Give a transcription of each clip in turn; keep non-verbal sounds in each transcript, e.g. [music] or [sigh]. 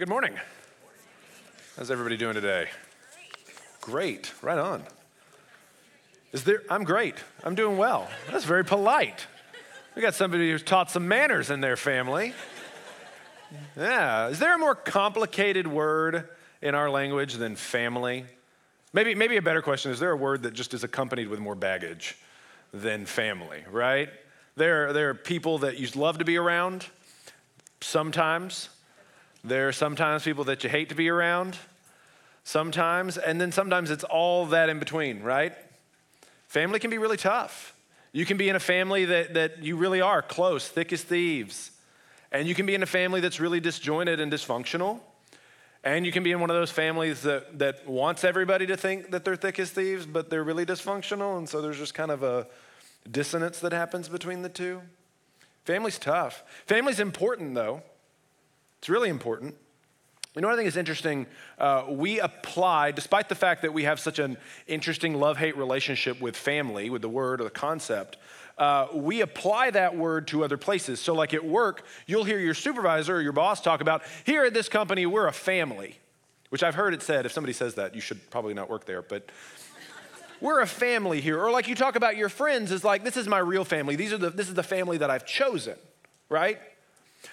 Good morning. How's everybody doing today? Great, right on. Is there, I'm great. I'm doing well. That's very polite. We got somebody who's taught some manners in their family. Yeah. Is there a more complicated word in our language than family? Maybe, maybe a better question is there a word that just is accompanied with more baggage than family, right? There, there are people that you love to be around sometimes. There are sometimes people that you hate to be around sometimes. And then sometimes it's all that in between, right? Family can be really tough. You can be in a family that, that you really are close, thick as thieves. And you can be in a family that's really disjointed and dysfunctional. And you can be in one of those families that, that wants everybody to think that they're thick as thieves, but they're really dysfunctional. And so there's just kind of a dissonance that happens between the two. Family's tough. Family's important, though. It's really important. You know what I think is interesting? Uh, we apply, despite the fact that we have such an interesting love hate relationship with family, with the word or the concept, uh, we apply that word to other places. So, like at work, you'll hear your supervisor or your boss talk about, here at this company, we're a family, which I've heard it said. If somebody says that, you should probably not work there, but [laughs] we're a family here. Or like you talk about your friends is like, this is my real family. These are the, this is the family that I've chosen, right?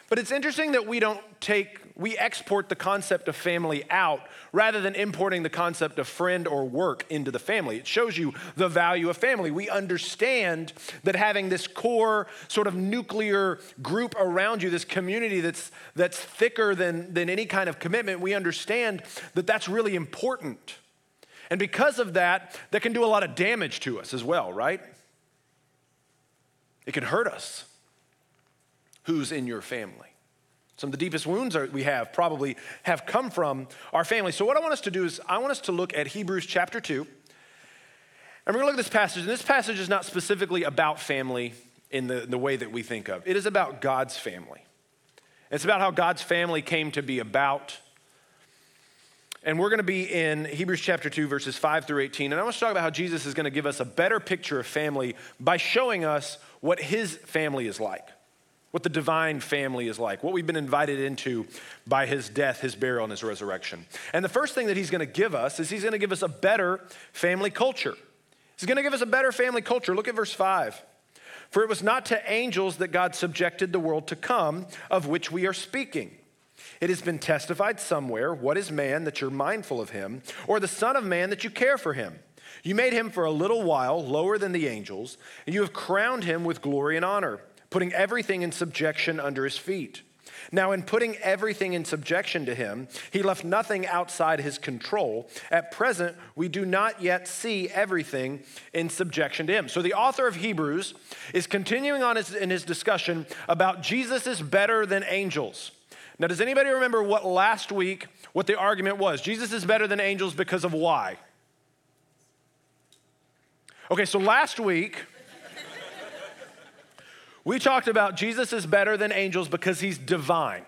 But it's interesting that we don't take, we export the concept of family out rather than importing the concept of friend or work into the family. It shows you the value of family. We understand that having this core sort of nuclear group around you, this community that's, that's thicker than, than any kind of commitment, we understand that that's really important. And because of that, that can do a lot of damage to us as well, right? It can hurt us who's in your family. Some of the deepest wounds we have probably have come from our family. So, what I want us to do is, I want us to look at Hebrews chapter 2. And we're going to look at this passage. And this passage is not specifically about family in the, the way that we think of, it is about God's family. It's about how God's family came to be about. And we're going to be in Hebrews chapter 2, verses 5 through 18. And I want to talk about how Jesus is going to give us a better picture of family by showing us what his family is like what the divine family is like, what we've been invited into by his death, his burial, and his resurrection. And the first thing that he's to give us is he's to give us a better family culture. He's to give us a better family culture. Look at verse 5. For it was not to angels that God subjected the world to come, of which we are speaking. It has been testified somewhere what is man that you're mindful of him, or the Son of Man that you care for him? You made him for a little while lower than the angels, and you have crowned him with glory and honor putting everything in subjection under his feet. Now, in putting everything in subjection to him, he left nothing outside his control. At present, we do not yet see everything in subjection to him. So, the author of Hebrews is continuing on his, in his discussion about Jesus is better than angels. Now, does anybody remember what last week, what the argument was? Jesus is better than angels because of why? Okay, so last week, we talked about Jesus is better than angels because he's divine.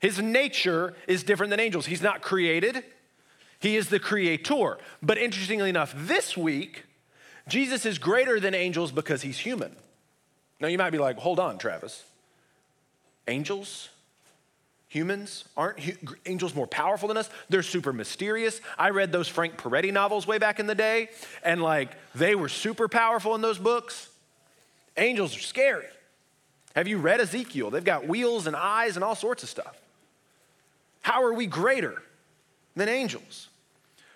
His nature is different than angels. He's not created, he is the creator. But interestingly enough, this week, Jesus is greater than angels because he's human. Now you might be like, hold on, Travis. Angels? Humans? Aren't hu- angels more powerful than us? They're super mysterious. I read those Frank Peretti novels way back in the day, and like they were super powerful in those books. Angels are scary. Have you read Ezekiel? They've got wheels and eyes and all sorts of stuff. How are we greater than angels?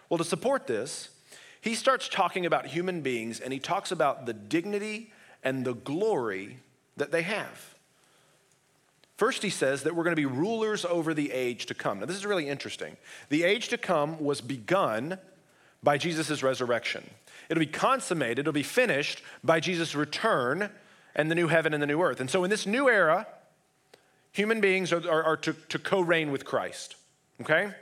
Well, to support this, he starts talking about human beings and he talks about the dignity and the glory that they have. First, he says that we're going to be rulers over the age to come. Now, this is really interesting. The age to come was begun by Jesus' resurrection, it'll be consummated, it'll be finished by Jesus' return and the new heaven and the new earth. And so in this new era, human beings are, are, are to, to co reign with Christ. Okay?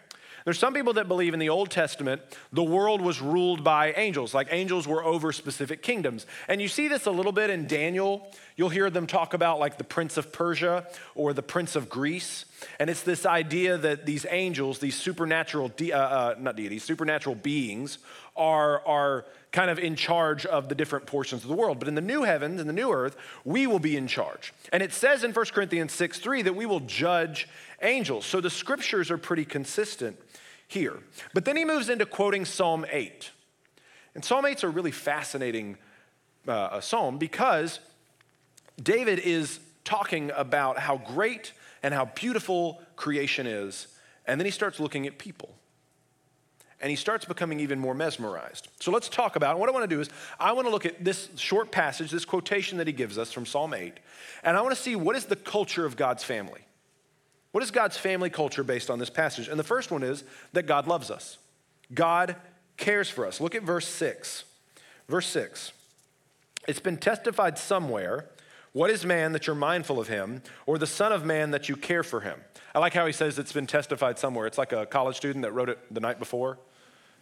There's some people that believe in the Old Testament the world was ruled by angels, like angels were over specific kingdoms. And you see this a little bit in Daniel. You'll hear them talk about like the prince of Persia or the prince of Greece. And it's this idea that these angels, these supernatural, de- uh, uh, not deities, supernatural beings, are, are kind of in charge of the different portions of the world. But in the new heavens and the new earth, we will be in charge. And it says in 1 Corinthians 6 3 that we will judge angels. So the scriptures are pretty consistent here. But then he moves into quoting Psalm 8. And Psalm 8's a really fascinating uh, a psalm because David is talking about how great and how beautiful creation is. And then he starts looking at people. And he starts becoming even more mesmerized. So let's talk about it. What I want to do is, I want to look at this short passage, this quotation that he gives us from Psalm 8, and I want to see what is the culture of God's family. What is God's family culture based on this passage? And the first one is that God loves us. God cares for us. Look at verse 6. Verse 6. It's been testified somewhere what is man that you're mindful of him, or the Son of Man that you care for him? I like how he says it's been testified somewhere. It's like a college student that wrote it the night before.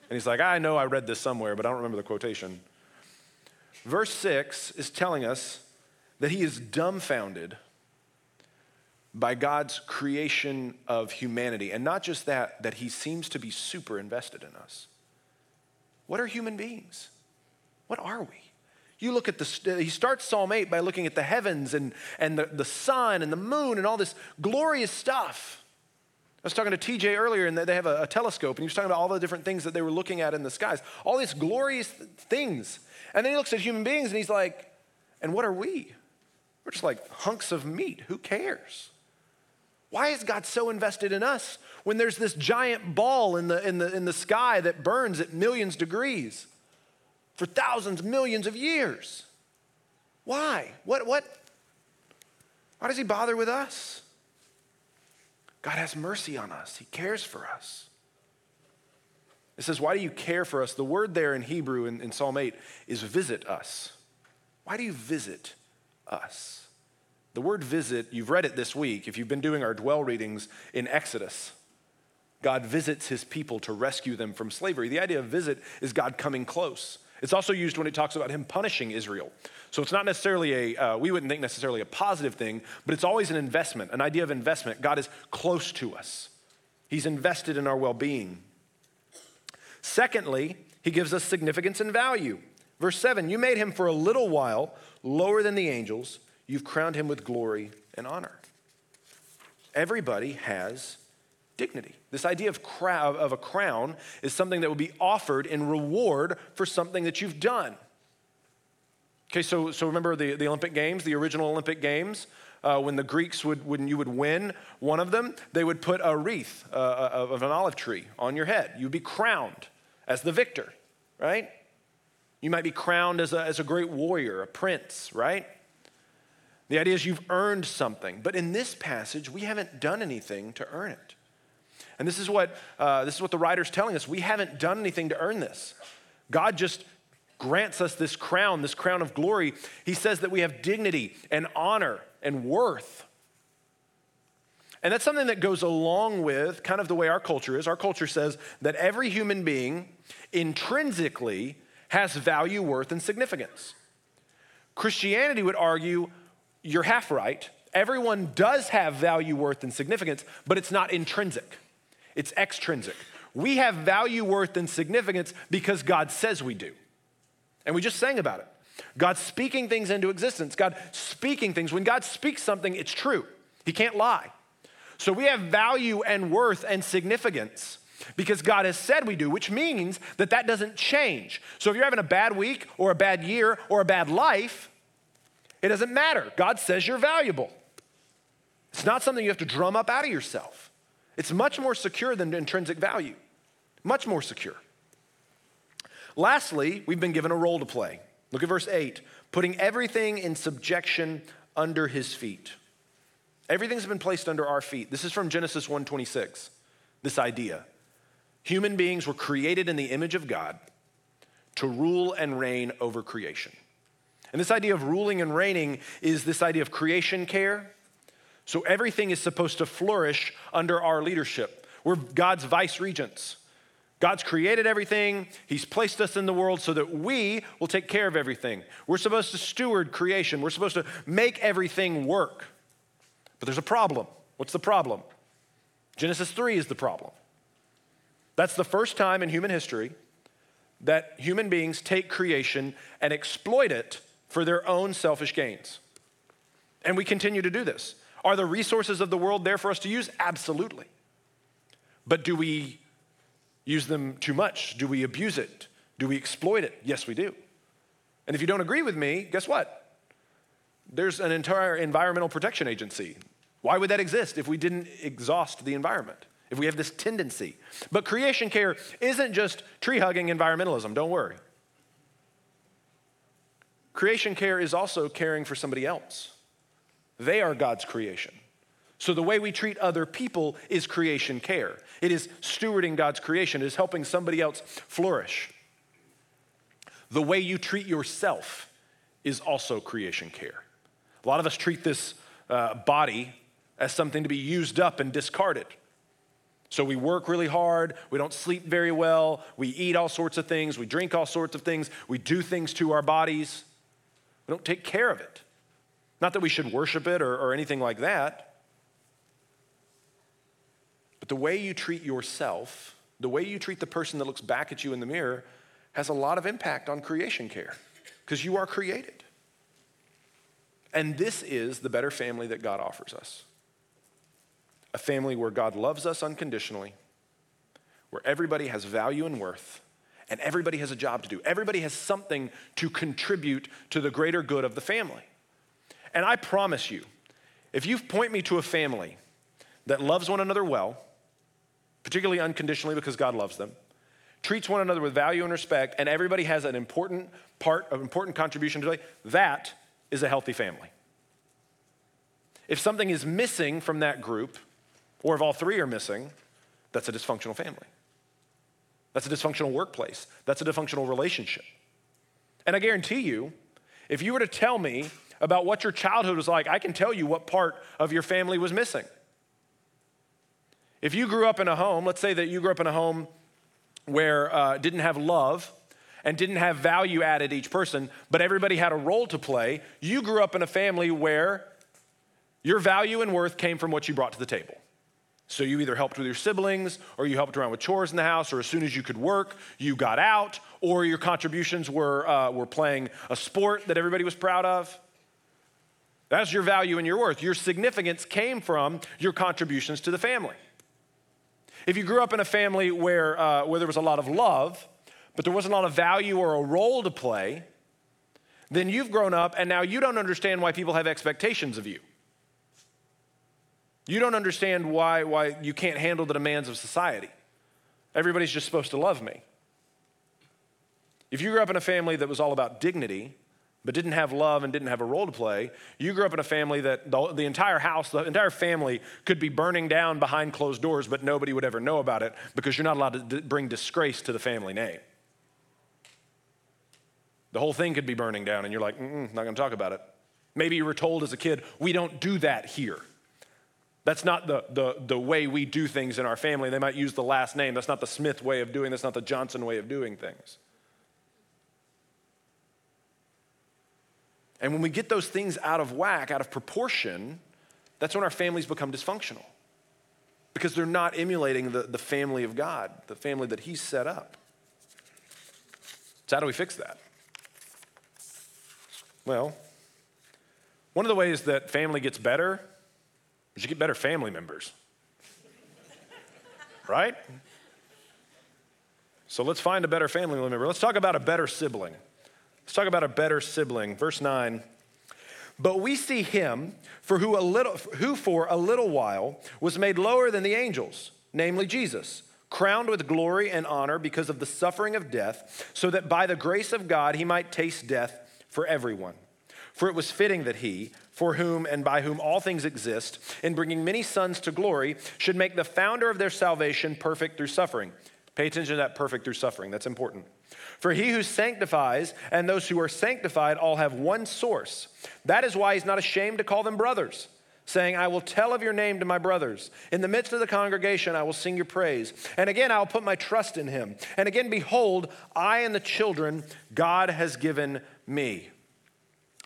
And he's like, I know I read this somewhere, but I don't remember the quotation. Verse 6 is telling us that he is dumbfounded by God's creation of humanity. And not just that, that he seems to be super invested in us. What are human beings? What are we? You look at the, he starts Psalm 8 by looking at the heavens and, and the, the sun and the moon and all this glorious stuff. I was talking to TJ earlier, and they have a, a, telescope, and he was talking about all the different things that they were looking at in the skies, all these glorious things. And then he looks at human beings and he's like, and what are we? We're just like hunks of meat. Who cares? Why is God so invested in us when there's this giant ball in the, in the, in the sky that burns at millions degrees? for thousands, millions of years. Why? What, what? Why does he bother with us? God has mercy on us, he cares for us. It says, Why do you care for us? The word there in Hebrew in, in Psalm 8 is visit us. Why do you visit us? The word visit, you've read it this week if you've been doing our dwell readings in Exodus. God visits his people to rescue them from slavery. The idea of visit is God coming close. It's also used when it talks about him punishing Israel. So it's not necessarily a, uh, we wouldn't think necessarily a positive thing, but it's always an investment, an idea of investment. God is close to us, He's invested in our well being. Secondly, He gives us significance and value. Verse 7 You made him for a little while lower than the angels, you've crowned him with glory and honor. Everybody has dignity. This idea of, of a crown is something that will be offered in reward for something that you've done. Okay, so, so remember the, the Olympic Games, the original Olympic Games? Uh, when the Greeks would, when you would win one of them, they would put a wreath uh, uh of an olive tree on your head. You'd be crowned as the victor, right? You might be crowned as a, as a great warrior, a prince, right? The idea is you've earned something. But in this passage, we haven't done anything to earn it. And this is what, uh, this is what the writer's telling us. We haven't done anything to earn this. God just grants us this crown, this crown of glory. He says that we have dignity and honor and worth. And that's something that goes along with kind of the way our culture is. Our culture says that every human being intrinsically has value, worth, and significance. Christianity would argue you're half right. Everyone does have value, worth, and significance, but it's not intrinsic it's extrinsic. We have value, worth, and significance because God says we do. And we just sang about it. God speaking things into existence, God speaking things. When God speaks something, it's true. He can't lie. So we have value and worth and significance because God has said we do, which means that that doesn't change. So if you're having a bad week or a bad year or a bad life, it doesn't matter. God says you're valuable. It's not something you have to drum up out of yourself. It's much more secure than intrinsic value, much more secure. Lastly, we've been given a role to play. Look at verse 8 putting everything in subjection under his feet. Everything's been placed under our feet. This is from Genesis 1:26. This idea. Human beings were created in the image of God to rule and reign over creation. And this idea of ruling and reigning is this idea of creation care, so everything is supposed to flourish under our leadership. We're God's vice regents. God's created everything. He's placed us in the world so that we will take care of everything. We're supposed to steward creation. We're supposed to make everything work. But there's a problem. What's the problem? Genesis 3 is the problem. That's the first time in human history that human beings take creation and exploit it for their own selfish gains. And we continue to do this. Are the resources of the world there for us to use? Absolutely. But do we use them too much? Do we abuse it? Do we exploit it? Yes, we do. And if you don't agree with me, guess what? There's an entire environmental protection agency. Why would that exist if we didn't exhaust the environment? If we have this tendency. But creation care isn't just tree hugging environmentalism, don't worry. Creation care is also caring for somebody else. They are God's creation. So the way we treat other people is creation care. It is stewarding God's creation, it is helping somebody else flourish. The way you treat yourself is also creation care. A lot of us treat this uh, body as something to be used up and discarded. So we work really hard, we don't sleep very well, we eat all sorts of things, we drink all sorts of things, we do things to our bodies. We don't take care of it. Not that we should worship it or, or anything like that. But the way you treat yourself, the way you treat the person that looks back at you in the mirror, has a lot of impact on creation care because you are created. And this is the better family that God offers us a family where God loves us unconditionally, where everybody has value and worth, and everybody has a job to do. Everybody has something to contribute to the greater good of the family. And I promise you, if you point me to a family that loves one another well, particularly unconditionally because God loves them, treats one another with value and respect, and everybody has an important part, an important contribution to play, that is a healthy family. If something is missing from that group, or if all three are missing, that's a dysfunctional family. That's a dysfunctional workplace. That's a dysfunctional relationship. And I guarantee you, if you were to tell me about what your childhood was like, I can tell you what part of your family was missing. If you grew up in a home, let's say that you grew up in a home where uh, didn't have love and didn't have value added each person, but everybody had a role to play. You grew up in a family where your value and worth came from what you brought to the table. So you either helped with your siblings, or you helped around with chores in the house, or as soon as you could work, you got out, or your contributions were, uh, were playing a sport that everybody was proud of. That's your value and your worth. Your significance came from your contributions to the family. If you grew up in a family where, uh, where there was a lot of love, but there wasn't a lot of value or a role to play, then you've grown up and now you don't understand why people have expectations of you. You don't understand why, why you can't handle the demands of society. Everybody's just supposed to love me. If you grew up in a family that was all about dignity, but didn't have love and didn't have a role to play, you grew up in a family that the, the, entire house, the entire family could be burning down behind closed doors, but nobody would ever know about it because you're not allowed to bring disgrace to the family name. The whole thing could be burning down, and you're like, not going to talk about it. Maybe you were told as a kid, we don't do that here. That's not the, the, the way we do things in our family. They might use the last name. That's not the Smith way of doing. That's not the Johnson way of doing things. And when we get those things out of whack, out of proportion, that's when our families become dysfunctional because they're not emulating the, the family of God, the family that He's set up. So, how do we fix that? Well, one of the ways that family gets better is you get better family members. [laughs] right? So let's find a better family member. Let's talk about a better sibling. Let's talk about a better sibling. Verse 9. But we see him for who, a little, who for a little while was made lower than the angels, namely Jesus, crowned with glory and honor because of the suffering of death, so that by the grace of God he might taste death for everyone. For it was fitting that he, for whom and by whom all things exist, in bringing many sons to glory, should make the founder of their salvation perfect through suffering. Pay attention to that perfect through suffering. That's important. For he who sanctifies and those who are sanctified all have one source. That is why he's not ashamed to call them brothers, saying, I will tell of your name to my brothers. In the midst of the congregation, I will sing your praise. And again, I will put my trust in him. And again, behold, I and the children God has given me.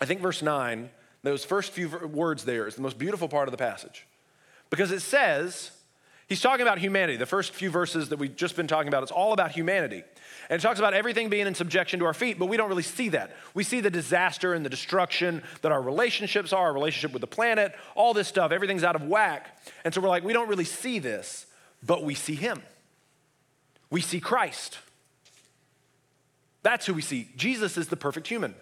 I think verse 9, those first few words there is the most beautiful part of the passage because it says, He's talking about humanity. The first few verses that we've just been talking about, it's all about humanity. And it talks about everything being in subjection to our feet, but we don't really see that. We see the disaster and the destruction that our relationships are, our relationship with the planet, all this stuff, everything's out of whack. And so we're like, we don't really see this, but we see Him. We see Christ. That's who we see. Jesus is the perfect human.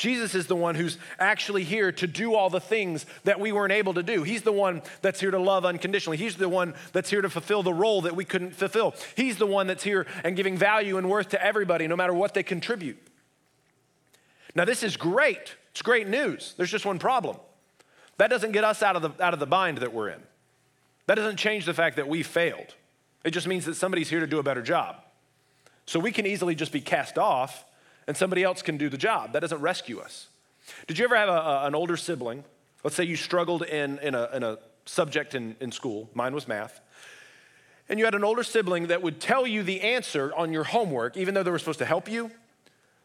Jesus is the one who's actually here to do all the things that we weren't able to do. He's the one that's here to love unconditionally. He's the one that's here to fulfill the role that we couldn't fulfill. He's the one that's here and giving value and worth to everybody, no matter what they contribute. Now, this is great. It's great news. There's just one problem. That doesn't get us out of the, out of the bind that we're in. That doesn't change the fact that we failed. It just means that somebody's here to do a better job. So we can easily just be cast off and somebody else can do the job. That doesn't rescue us. Did you ever have a, a, an older sibling? Let's say you struggled in, in, a, in a subject in, in school, mine was math, and you had an older sibling that would tell you the answer on your homework, even though they were supposed to help you,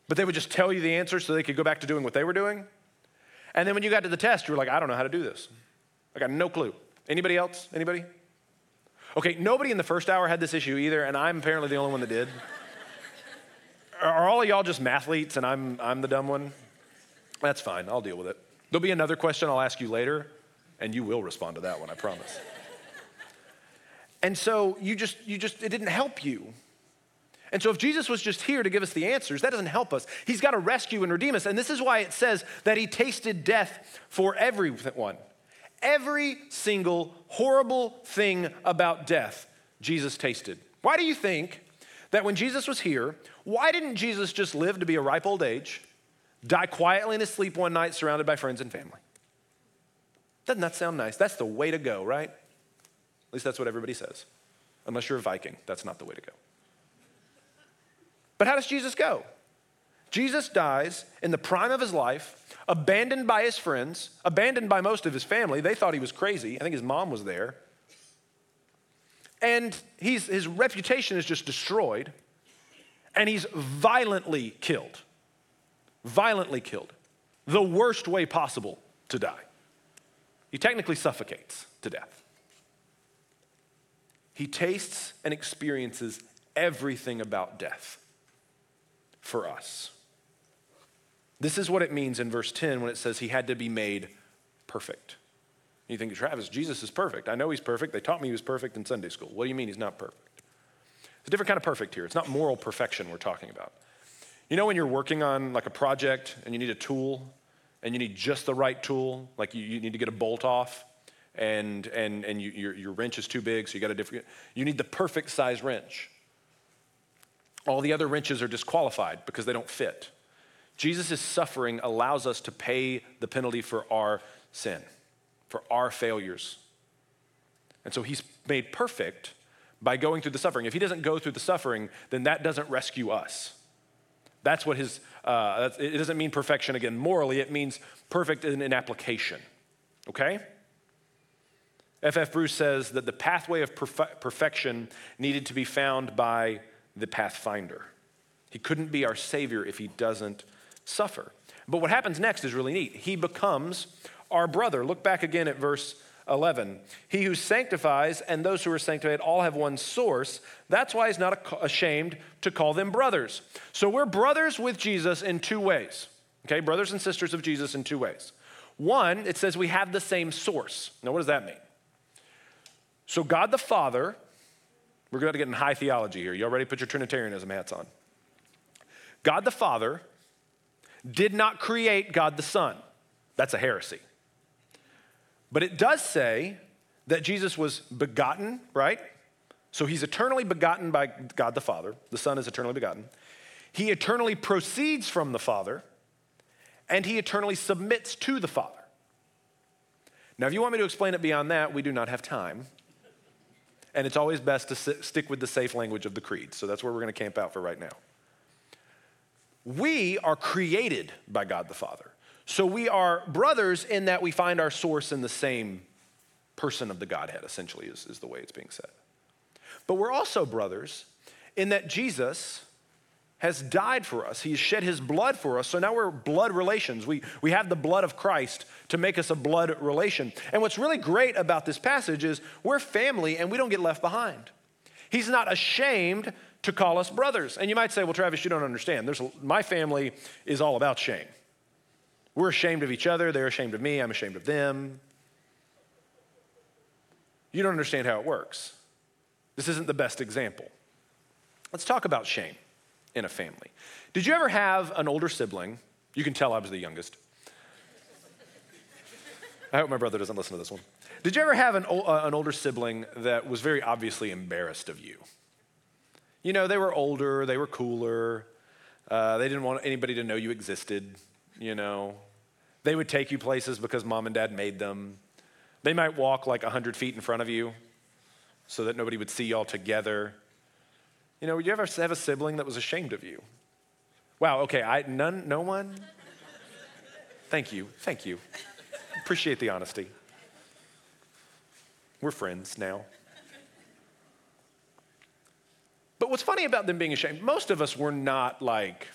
but they would just tell you the answer so they could go back to doing what they were doing. And then when you got to the test, you were like, I don't know how to do this. I got no clue. Anybody else? Anybody? Okay, nobody in the first hour had this issue either, and I'm apparently the only one that did are all of y'all just mathletes and I'm, I'm the dumb one? That's fine, I'll deal with it. There'll be another question I'll ask you later, and you will respond to that one, I promise. and so you just, you just, it didn't help you. And so if Jesus was just here to give us the answers, that doesn't help us. He's got to rescue and redeem us. And this is why it says that he tasted death for everyone. Every single horrible thing about death, Jesus tasted. Why do you think that when Jesus was here, why didn't Jesus just live to be a ripe old age, die quietly in his sleep one night surrounded by friends and family? Doesn't that sound nice? That's the way to go, right? At least that's what everybody says. Unless you're a Viking, that's not the way to go. But how does Jesus go? Jesus dies in the prime of his life, abandoned by his friends, abandoned by most of his family. They thought he was crazy. I think his mom was there. And his reputation is just destroyed, and he's violently killed. Violently killed. The worst way possible to die. He technically suffocates to death. He tastes and experiences everything about death for us. This is what it means in verse 10 when it says he had to be made perfect. You think, Travis, Jesus is perfect. I know he's perfect. They taught me he was perfect in Sunday school. What do you mean he's not perfect? It's a different kind of perfect here. It's not moral perfection we're talking about. You know when you're working on like a project and you need a tool and you need just the right tool, like you, you need to get a bolt off and, and, and you, your, your wrench is too big, so you got a different, you need the perfect size wrench. All the other wrenches are disqualified because they don't fit. Jesus' suffering allows us to pay the penalty for our sin for our failures. And so he's made perfect by going through the suffering. If he doesn't go through the suffering, then that doesn't rescue us. That's what his, uh, it doesn't mean perfection again morally, it means perfect in, in application. Okay? F.F. Bruce says that the pathway of perfe- perfection needed to be found by the pathfinder. He couldn't be our savior if he doesn't suffer. But what happens next is really neat. He becomes our brother. Look back again at verse 11. He who sanctifies and those who are sanctified all have one source. That's why he's not ashamed to call them brothers. So we're brothers with Jesus in two ways. Okay, brothers and sisters of Jesus in two ways. One, it says we have the same source. Now, what does that mean? So, God the Father, we're going to get in high theology here. You already put your Trinitarianism hats on. God the Father did not create God the Son. That's a heresy. But it does say that Jesus was begotten, right? So he's eternally begotten by God the Father. The Son is eternally begotten. He eternally proceeds from the Father, and he eternally submits to the Father. Now, if you want me to explain it beyond that, we do not have time. And it's always best to sit, stick with the safe language of the creed. So that's where we're going to camp out for right now. We are created by God the Father. So we are brothers in that we find our source in the same person of the Godhead, essentially, is, is the way it's being said. But we're also brothers in that Jesus has died for us. He has shed his blood for us. So now we're blood relations. We, we have the blood of Christ to make us a blood relation. And what's really great about this passage is we're family and we don't get left behind. He's not ashamed to call us brothers. And you might say, well, Travis, you don't understand. There's, my family is all about shame. We're ashamed of each other. They're ashamed of me. I'm ashamed of them. You don't understand how it works. This isn't the best example. Let's talk about shame in a family. Did you ever have an older sibling? You can tell I was the youngest. I hope my brother doesn't listen to this one. Did you ever have an, uh, an older sibling that was very obviously embarrassed of you? You know, they were older, they were cooler, uh, they didn't want anybody to know you existed, you know. They would take you places because mom and dad made them. They might walk like 100 feet in front of you so that nobody would see y'all together. You know, you ever have a sibling that was ashamed of you? Wow, okay, I, none, no one? Thank you, thank you. Appreciate the honesty. We're friends now. But what's funny about them being ashamed, most of us were not like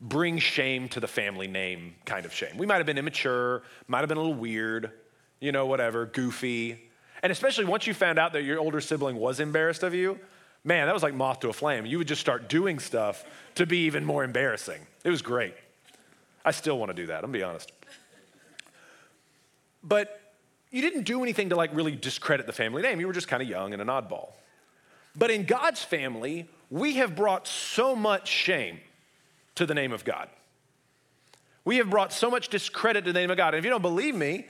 bring shame to the family name kind of shame. We might have been immature, might have been a little weird, you know, whatever, goofy. And especially once you found out that your older sibling was embarrassed of you, man, that was like moth to a flame. You would just start doing stuff to be even more embarrassing. It was great. I still want to do that, I'm gonna be honest. But you didn't do anything to like really discredit the family name. You were just kind of young and an oddball. But in God's family, we have brought so much shame to the name of God. We have brought so much discredit to the name of God. And if you don't believe me,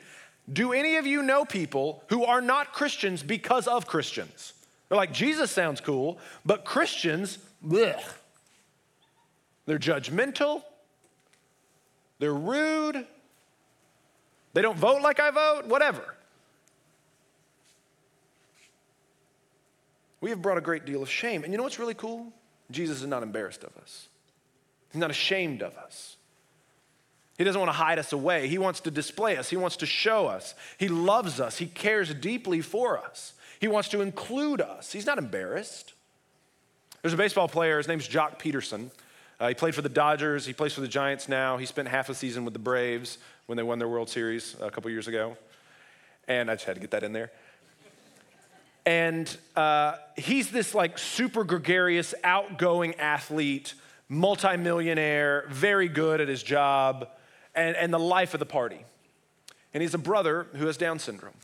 do any of you know people who are not Christians because of Christians? They're like, Jesus sounds cool, but Christians. They're judgmental, they're rude, they don't vote like I vote, whatever. We have brought a great deal of shame. And you know what's really cool? Jesus is not embarrassed of us, He's not ashamed of us. He doesn't want to hide us away. He wants to display us. He wants to show us. He loves us. He cares deeply for us. He wants to include us. He's not embarrassed. There's a baseball player, his name's Joc Pederson. Uh, he played for the Dodgers. He plays for the Giants now. He spent half a season with the Braves when they won their World Series a couple years ago. And I just had to get that in there. And uh, he's this like super gregarious, outgoing athlete, multimillionaire, very good at his job, and, and the life of the party. And he's a brother who has Down syndrome.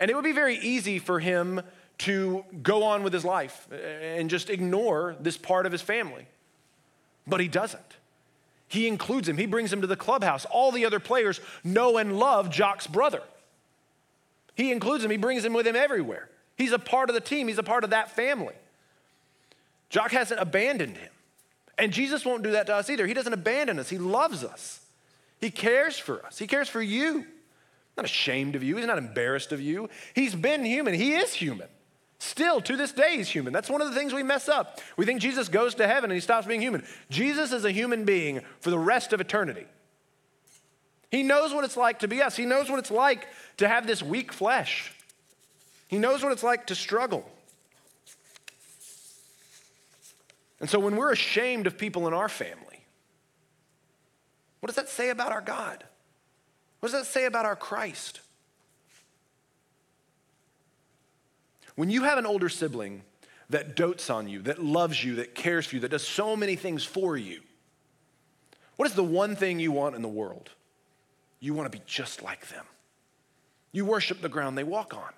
And it would be very easy for him to go on with his life and just ignore this part of his family. But he doesn't. He includes him, he brings him to the clubhouse. All the other players know and love Joc's brother. He includes him, he brings him with him everywhere. He's a part of the team, he's a part of that family. Joc hasn't abandoned him. And Jesus won't do that to us either. He doesn't abandon us, he loves us. He cares for us, he cares for you. Not ashamed of you, he's not embarrassed of you. He's been human, he is human. Still, to this day, he's human. That's one of the things we mess up. We think Jesus goes to heaven and he stops being human. Jesus is a human being for the rest of eternity. He knows what it's like to be us, he knows what it's like to have this weak flesh. He knows what it's like to struggle. And so when we're ashamed of people in our family, what does that say about our God? What does that say about our Christ? When you have an older sibling that dotes on you, that loves you, that cares for you, that does so many things for you, what is the one thing you want in the world? You want to be just like them. You worship the ground they walk on.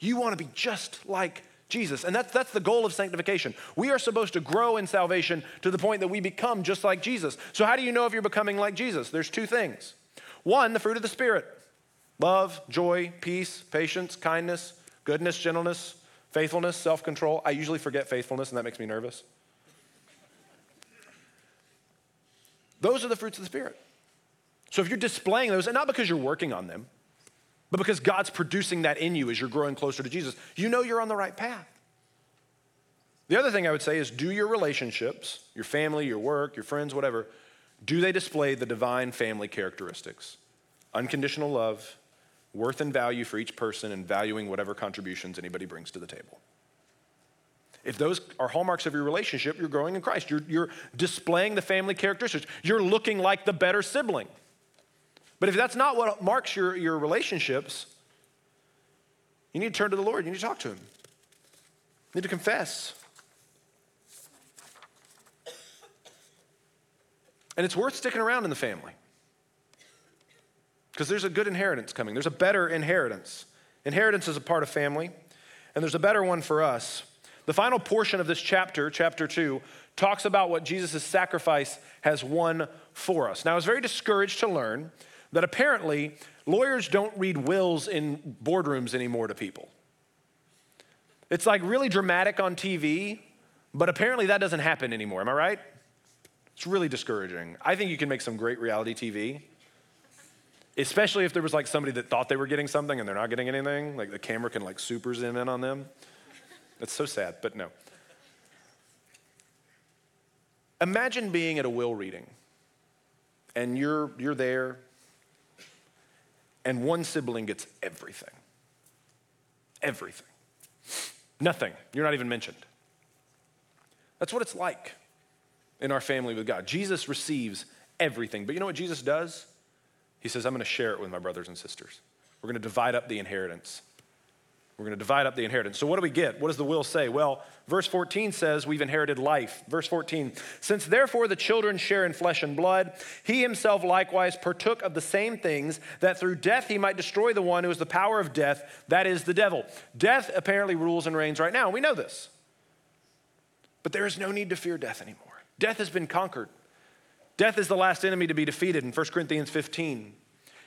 You want to be just like Jesus. And that's, that's the goal of sanctification. We are supposed to grow in salvation to the point that we become just like Jesus. So, how do you know if you're becoming like Jesus? There's two things. One, the fruit of the Spirit love, joy, peace, patience, kindness, goodness, gentleness, faithfulness, self control. I usually forget faithfulness, and that makes me nervous. Those are the fruits of the Spirit. So, if you're displaying those, and not because you're working on them, but because God's producing that in you as you're growing closer to Jesus, you know you're on the right path. The other thing I would say is do your relationships, your family, your work, your friends, whatever, do they display the divine family characteristics? Unconditional love, worth and value for each person, and valuing whatever contributions anybody brings to the table. If those are hallmarks of your relationship, you're growing in Christ. You're, you're displaying the family characteristics. You're looking like the better sibling. But if that's not what marks your, your relationships, you need to turn to the Lord. You need to talk to Him. You need to confess. And it's worth sticking around in the family because there's a good inheritance coming, there's a better inheritance. Inheritance is a part of family, and there's a better one for us. The final portion of this chapter, chapter 2, talks about what Jesus' sacrifice has won for us. Now, I was very discouraged to learn that apparently lawyers don't read wills in boardrooms anymore to people. It's like really dramatic on TV, but apparently that doesn't happen anymore. Am I right? It's really discouraging. I think you can make some great reality TV, especially if there was like somebody that thought they were getting something and they're not getting anything. Like the camera can like super zoom in on them. That's so sad, but no. Imagine being at a will reading and you're, you're there and one sibling gets everything. Everything. Nothing. You're not even mentioned. That's what it's like in our family with God. Jesus receives everything. But you know what Jesus does? He says, I'm going to share it with my brothers and sisters. We're going to divide up the inheritance. We're going to divide up the inheritance. So, what do we get? What does the will say? Well, verse 14 says we've inherited life. Verse 14, since therefore the children share in flesh and blood, he himself likewise partook of the same things, that through death he might destroy the one who is the power of death, that is the devil. Death apparently rules and reigns right now. We know this. But there is no need to fear death anymore. Death has been conquered. Death is the last enemy to be defeated in 1 Corinthians 15.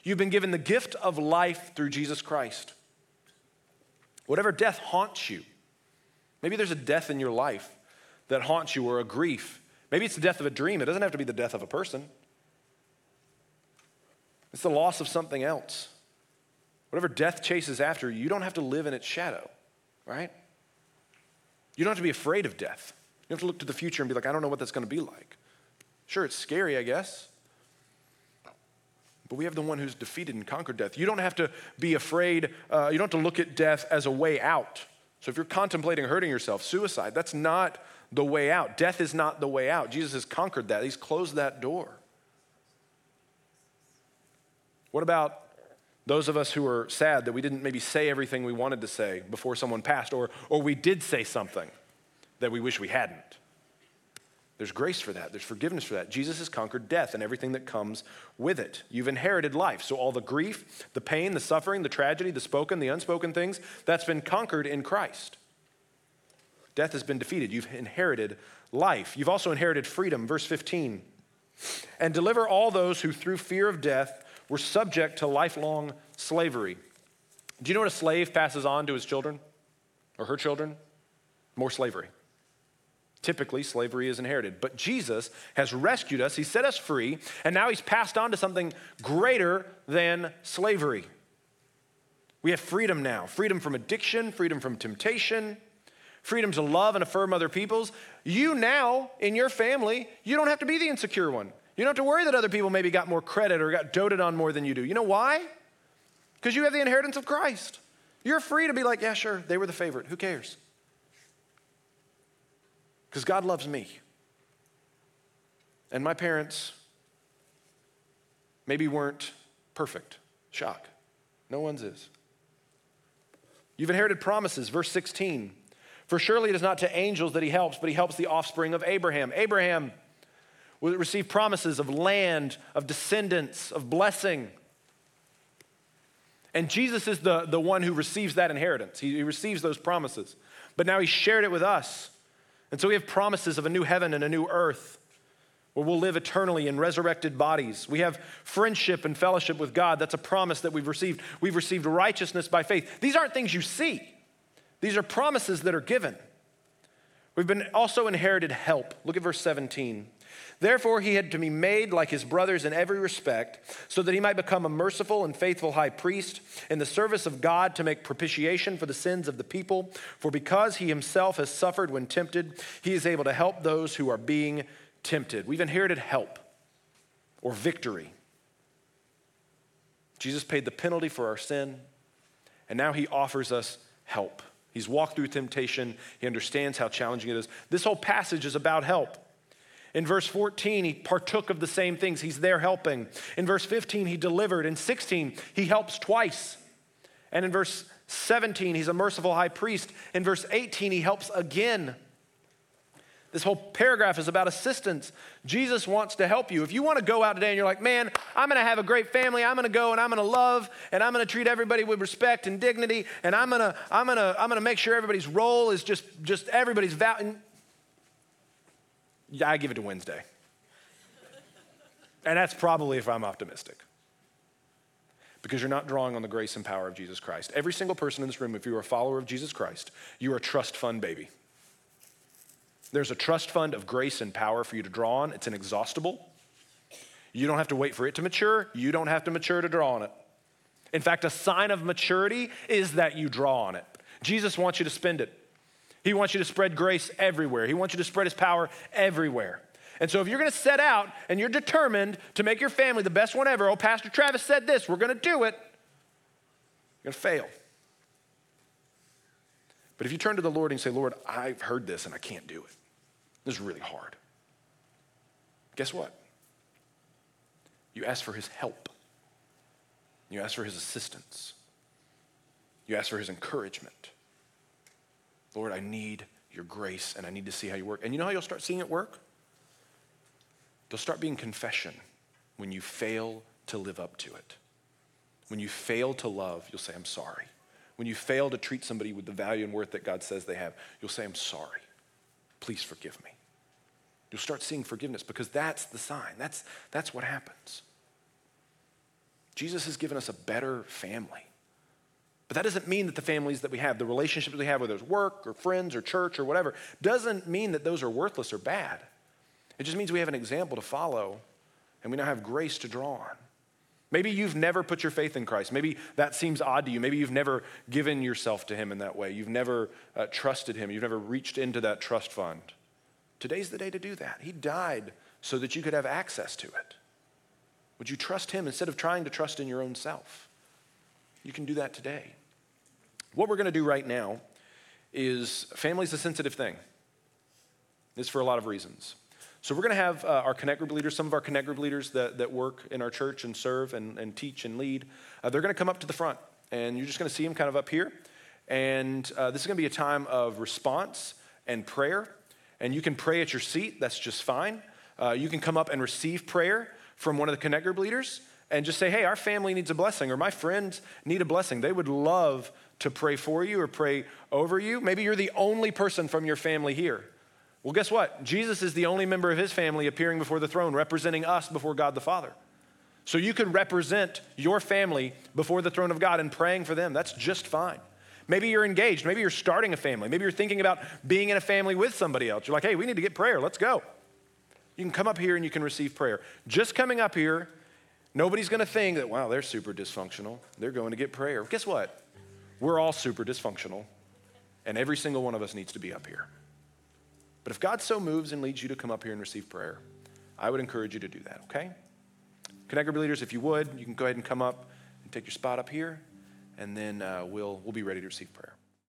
You've been given the gift of life through Jesus Christ. Whatever death haunts you, maybe there's a death in your life that haunts you or a grief. Maybe it's the death of a dream. It doesn't have to be the death of a person, it's the loss of something else. Whatever death chases after, you you don't have to live in its shadow, right? You don't have to be afraid of death. You have to look to the future and be like, I don't know what that's going to be like. Sure, it's scary, I guess. But we have the one who's defeated and conquered death. You don't have to be afraid. Uh, you don't have to look at death as a way out. So if you're contemplating hurting yourself, suicide, that's not the way out. Death is not the way out. Jesus has conquered that, He's closed that door. What about those of us who are sad that we didn't maybe say everything we wanted to say before someone passed, or, or we did say something that we wish we hadn't? There's grace for that. There's forgiveness for that. Jesus has conquered death and everything that comes with it. You've inherited life. So, all the grief, the pain, the suffering, the tragedy, the spoken, the unspoken things, that's been conquered in Christ. Death has been defeated. You've inherited life. You've also inherited freedom. Verse 15. And deliver all those who, through fear of death, were subject to lifelong slavery. Do you know what a slave passes on to his children or her children? More slavery. Typically, slavery is inherited. But Jesus has rescued us, He set us free, and now He's passed on to something greater than slavery. We have freedom now freedom from addiction, freedom from temptation, freedom to love and affirm other people's. You now, in your family, you don't have to be the insecure one. You don't have to worry that other people maybe got more credit or got doted on more than you do. You know why? Because you have the inheritance of Christ. You're free to be like, yeah, sure, they were the favorite. Who cares? Because God loves me. And my parents maybe weren't perfect. Shock. No one's is. You've inherited promises. Verse 16. For surely it is not to angels that he helps, but he helps the offspring of Abraham. Abraham will receive promises of land, of descendants, of blessing. And Jesus is the, the one who receives that inheritance. He, he receives those promises. But now he shared it with us. And so we have promises of a new heaven and a new earth where we'll live eternally in resurrected bodies. We have friendship and fellowship with God. That's a promise that we've received. We've received righteousness by faith. These aren't things you see, these are promises that are given. We've been also inherited help. Look at verse 17. Therefore, he had to be made like his brothers in every respect, so that he might become a merciful and faithful high priest in the service of God to make propitiation for the sins of the people. For because he himself has suffered when tempted, he is able to help those who are being tempted. We've inherited help or victory. Jesus paid the penalty for our sin, and now he offers us help. He's walked through temptation, he understands how challenging it is. This whole passage is about help. In verse 14, he partook of the same things. He's there helping. In verse 15, he delivered. In 16, he helps twice. And in verse 17, he's a merciful high priest. In verse 18, he helps again. This whole paragraph is about assistance. Jesus wants to help you. If you want to go out today and you're like, man, I'm going to have a great family. I'm going to go and I'm going to love and I'm going to treat everybody with respect and dignity and I'm going to I'm going to I'm going to make sure everybody's role is just just everybody's value. Yeah, I give it to Wednesday. and that's probably if I'm optimistic. Because you're not drawing on the grace and power of Jesus Christ. Every single person in this room, if you're a follower of Jesus Christ, you are a trust fund baby. There's a trust fund of grace and power for you to draw on. It's inexhaustible. You don't have to wait for it to mature. You don't have to mature to draw on it. In fact, a sign of maturity is that you draw on it. Jesus wants you to spend it. He wants you to spread grace everywhere. He wants you to spread his power everywhere. And so if you're going to set out and you're determined to make your family the best one ever, oh, Pastor Travis said this, we're going to do it, you're going to fail. But if you turn to the Lord and say, Lord, I've heard this and I can't do it, this is really hard. Guess what? You ask for his help, you ask for his assistance, you ask for his encouragement. Lord, I need your grace and I need to see how you work. And you know how you'll start seeing it work? There'll start being confession when you fail to live up to it. When you fail to love, you'll say, I'm sorry. When you fail to treat somebody with the value and worth that God says they have, you'll say, I'm sorry. Please forgive me. You'll start seeing forgiveness because that's the sign. That's, that's what happens. Jesus has given us a better family. But that doesn't mean that the families that we have, the relationships we have, whether it's work or friends or church or whatever, doesn't mean that those are worthless or bad. It just means we have an example to follow and we now have grace to draw on. Maybe you've never put your faith in Christ. Maybe that seems odd to you. Maybe you've never given yourself to Him in that way. You've never uh, trusted Him. You've never reached into that trust fund. Today's the day to do that. He died so that you could have access to it. Would you trust Him instead of trying to trust in your own self? You can do that today. What we're going to do right now is family's a sensitive thing. It's for a lot of reasons. So we're going to have uh, our Connect Group leaders, some of our Connect Group leaders that, that work in our church and serve and, and teach and lead, uh, they're going to come up to the front. And you're just going to see them kind of up here. And uh, this is going to be a time of response and prayer. And you can pray at your seat, that's just fine. Uh, you can come up and receive prayer from one of the Connect Group leaders and just say, hey, our family needs a blessing, or my friends need a blessing. They would love to pray for you or pray over you. Maybe you're the only person from your family here. Well, guess what? Jesus is the only member of his family appearing before the throne, representing us before God the Father. So you can represent your family before the throne of God and praying for them. That's just fine. Maybe you're engaged. Maybe you're starting a family. Maybe you're thinking about being in a family with somebody else. You're like, hey, we need to get prayer. Let's go. You can come up here and you can receive prayer. Just coming up here, nobody's going to think that, wow, they're super dysfunctional. They're going to get prayer. Guess what? We're all super dysfunctional, and every single one of us needs to be up here. But if God so moves and leads you to come up here and receive prayer, I would encourage you to do that, okay? Connect group leaders, if you would, you can go ahead and come up and take your spot up here, and then uh, we'll, we'll be ready to receive prayer.